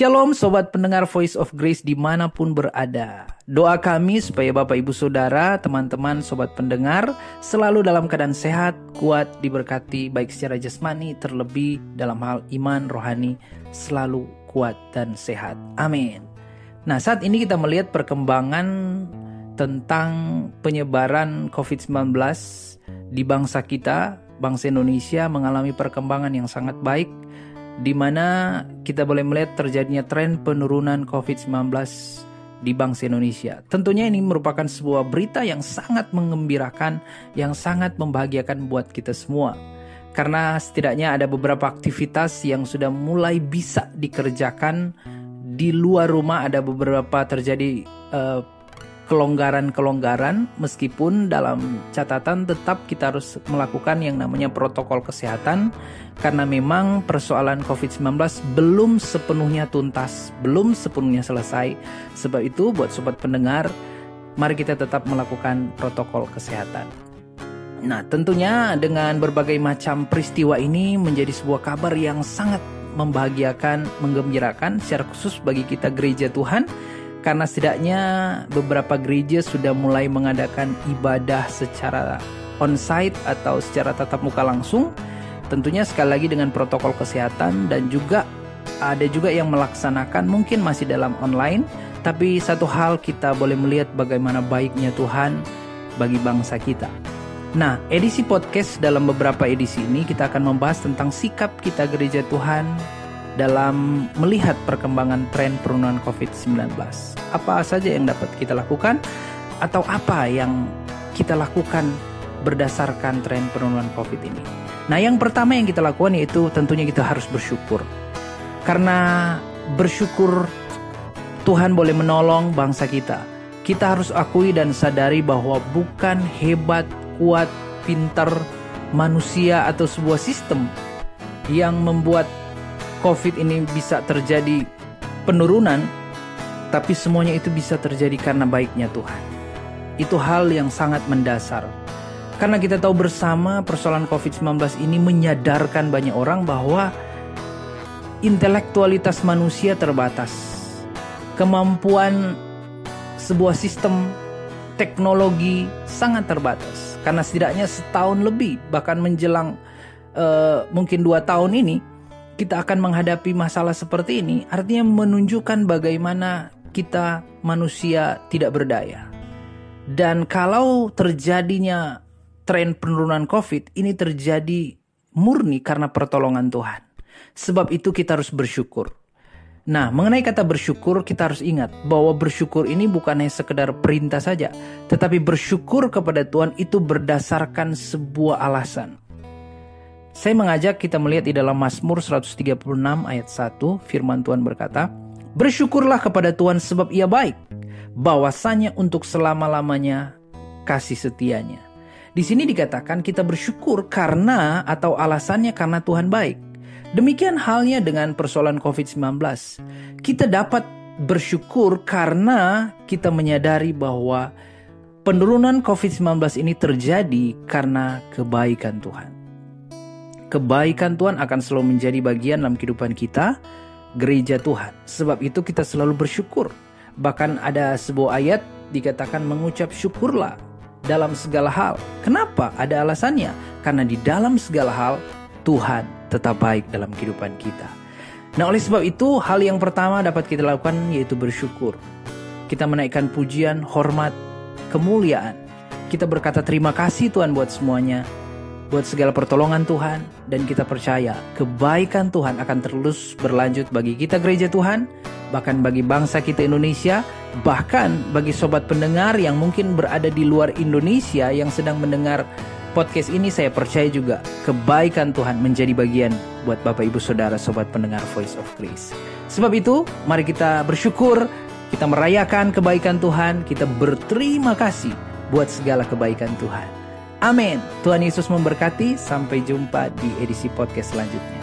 Shalom sobat pendengar Voice of Grace di mana pun berada. Doa kami supaya Bapak Ibu Saudara, teman-teman, sobat pendengar selalu dalam keadaan sehat, kuat, diberkati baik secara jasmani terlebih dalam hal iman rohani selalu kuat dan sehat. Amin. Nah saat ini kita melihat perkembangan tentang penyebaran COVID-19 di bangsa kita, bangsa Indonesia mengalami perkembangan yang sangat baik di mana kita boleh melihat terjadinya tren penurunan COVID-19 di bangsa Indonesia. Tentunya ini merupakan sebuah berita yang sangat mengembirakan, yang sangat membahagiakan buat kita semua. Karena setidaknya ada beberapa aktivitas yang sudah mulai bisa dikerjakan di luar rumah, ada beberapa terjadi uh, kelonggaran-kelonggaran meskipun dalam catatan tetap kita harus melakukan yang namanya protokol kesehatan karena memang persoalan COVID-19 belum sepenuhnya tuntas, belum sepenuhnya selesai. Sebab itu buat sobat pendengar, mari kita tetap melakukan protokol kesehatan. Nah, tentunya dengan berbagai macam peristiwa ini menjadi sebuah kabar yang sangat membahagiakan, menggembirakan secara khusus bagi kita gereja Tuhan karena setidaknya beberapa gereja sudah mulai mengadakan ibadah secara onsite atau secara tatap muka langsung. Tentunya sekali lagi dengan protokol kesehatan dan juga ada juga yang melaksanakan mungkin masih dalam online, tapi satu hal kita boleh melihat bagaimana baiknya Tuhan bagi bangsa kita. Nah, edisi podcast dalam beberapa edisi ini kita akan membahas tentang sikap kita gereja Tuhan dalam melihat perkembangan tren penurunan COVID-19. Apa saja yang dapat kita lakukan atau apa yang kita lakukan berdasarkan tren penurunan COVID ini. Nah, yang pertama yang kita lakukan yaitu tentunya kita harus bersyukur. Karena bersyukur Tuhan boleh menolong bangsa kita. Kita harus akui dan sadari bahwa bukan hebat, kuat, pintar manusia atau sebuah sistem yang membuat COVID ini bisa terjadi penurunan, tapi semuanya itu bisa terjadi karena baiknya Tuhan. Itu hal yang sangat mendasar. Karena kita tahu bersama persoalan COVID-19 ini menyadarkan banyak orang bahwa intelektualitas manusia terbatas. Kemampuan sebuah sistem teknologi sangat terbatas. Karena setidaknya setahun lebih bahkan menjelang uh, mungkin dua tahun ini kita akan menghadapi masalah seperti ini artinya menunjukkan bagaimana kita manusia tidak berdaya. Dan kalau terjadinya tren penurunan COVID ini terjadi murni karena pertolongan Tuhan. Sebab itu kita harus bersyukur. Nah, mengenai kata bersyukur, kita harus ingat bahwa bersyukur ini bukan hanya sekedar perintah saja, tetapi bersyukur kepada Tuhan itu berdasarkan sebuah alasan. Saya mengajak kita melihat di dalam Mazmur 136 ayat 1, firman Tuhan berkata, Bersyukurlah kepada Tuhan sebab ia baik, bahwasanya untuk selama-lamanya kasih setianya. Di sini dikatakan kita bersyukur karena atau alasannya karena Tuhan baik. Demikian halnya dengan persoalan COVID-19. Kita dapat bersyukur karena kita menyadari bahwa penurunan COVID-19 ini terjadi karena kebaikan Tuhan kebaikan Tuhan akan selalu menjadi bagian dalam kehidupan kita, gereja Tuhan. Sebab itu kita selalu bersyukur. Bahkan ada sebuah ayat dikatakan mengucap syukurlah dalam segala hal. Kenapa? Ada alasannya. Karena di dalam segala hal Tuhan tetap baik dalam kehidupan kita. Nah oleh sebab itu hal yang pertama dapat kita lakukan yaitu bersyukur. Kita menaikkan pujian, hormat, kemuliaan. Kita berkata terima kasih Tuhan buat semuanya buat segala pertolongan Tuhan dan kita percaya kebaikan Tuhan akan terus berlanjut bagi kita gereja Tuhan, bahkan bagi bangsa kita Indonesia, bahkan bagi sobat pendengar yang mungkin berada di luar Indonesia yang sedang mendengar podcast ini saya percaya juga kebaikan Tuhan menjadi bagian buat Bapak Ibu Saudara sobat pendengar Voice of Grace. Sebab itu, mari kita bersyukur, kita merayakan kebaikan Tuhan, kita berterima kasih buat segala kebaikan Tuhan. Amin. Tuhan Yesus memberkati. Sampai jumpa di edisi podcast selanjutnya.